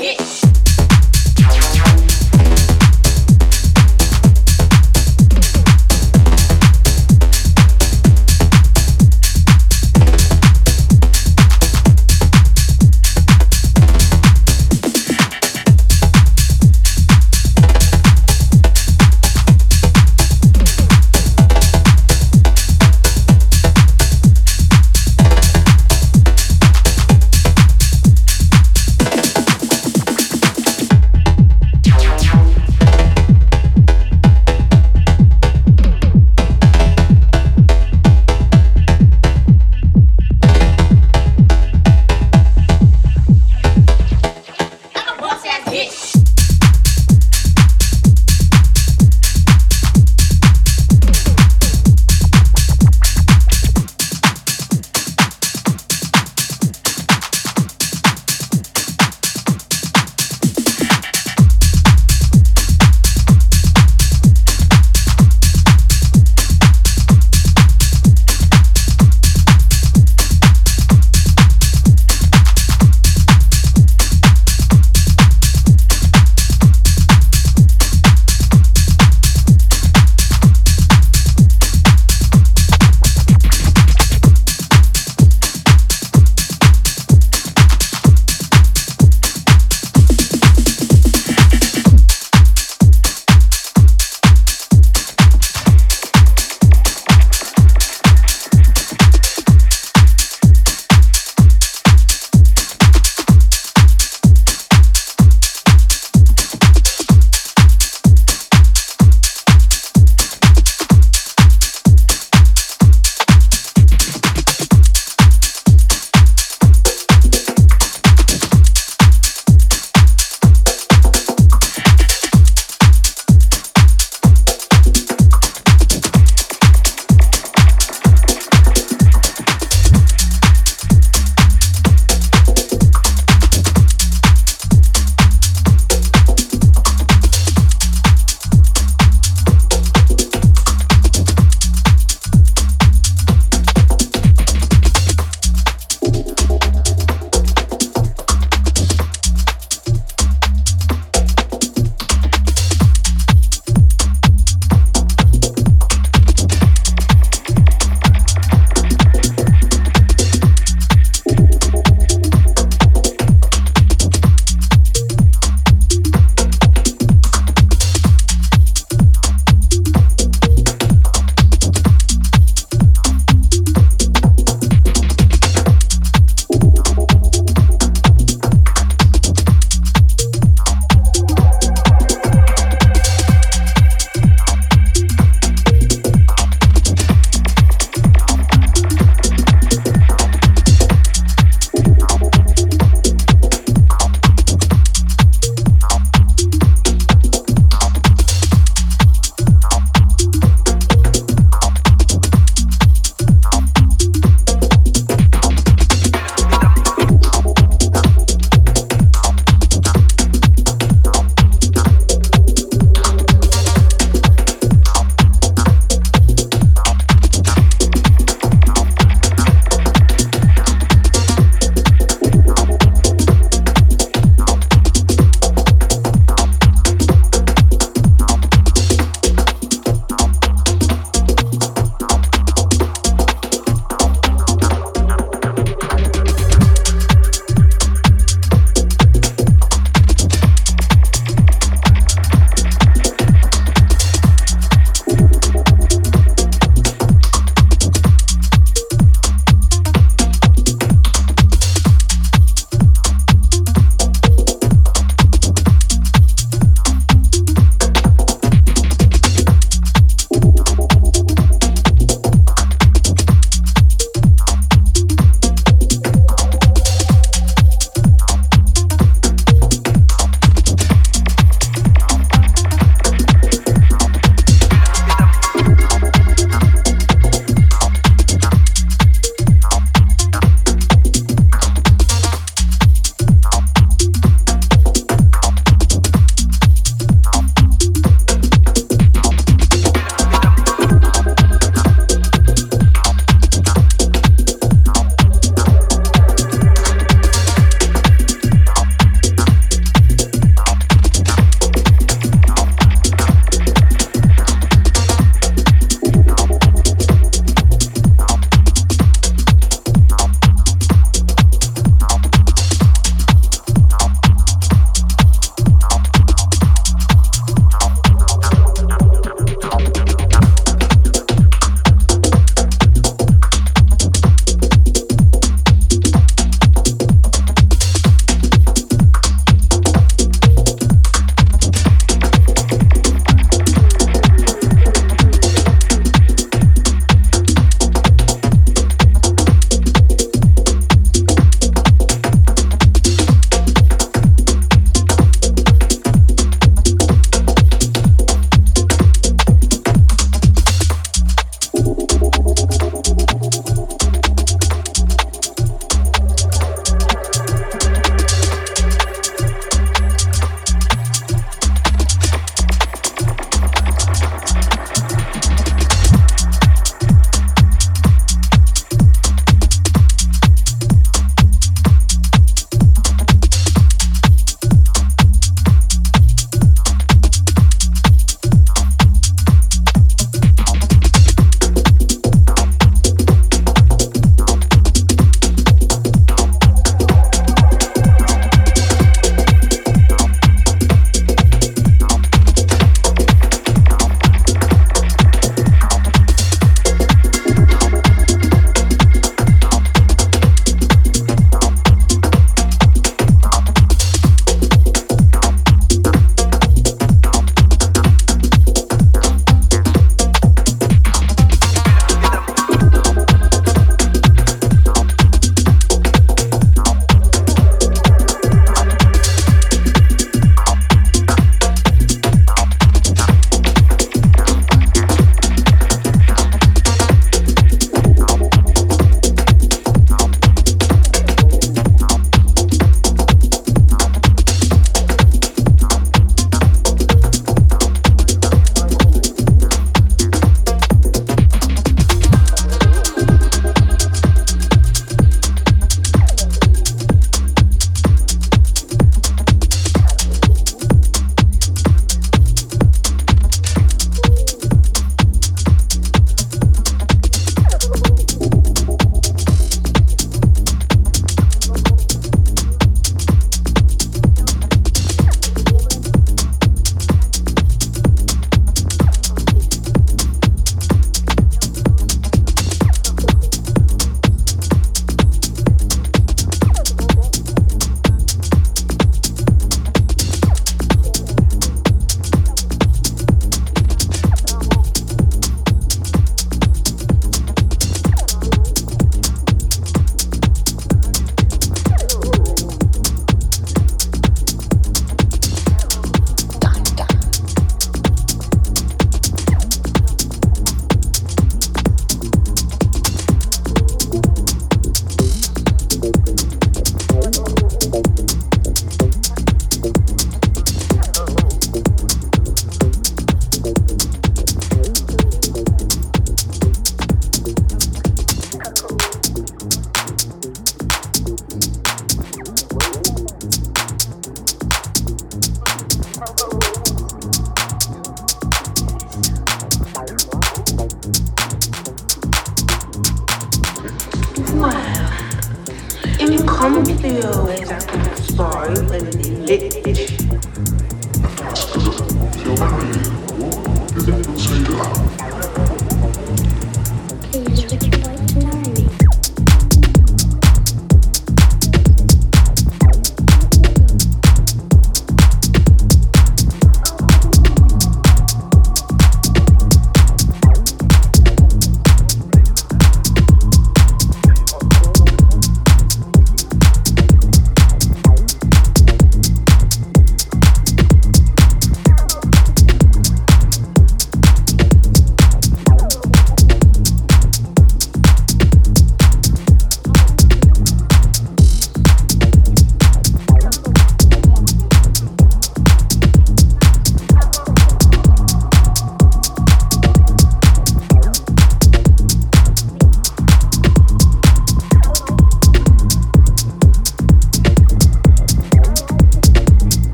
Get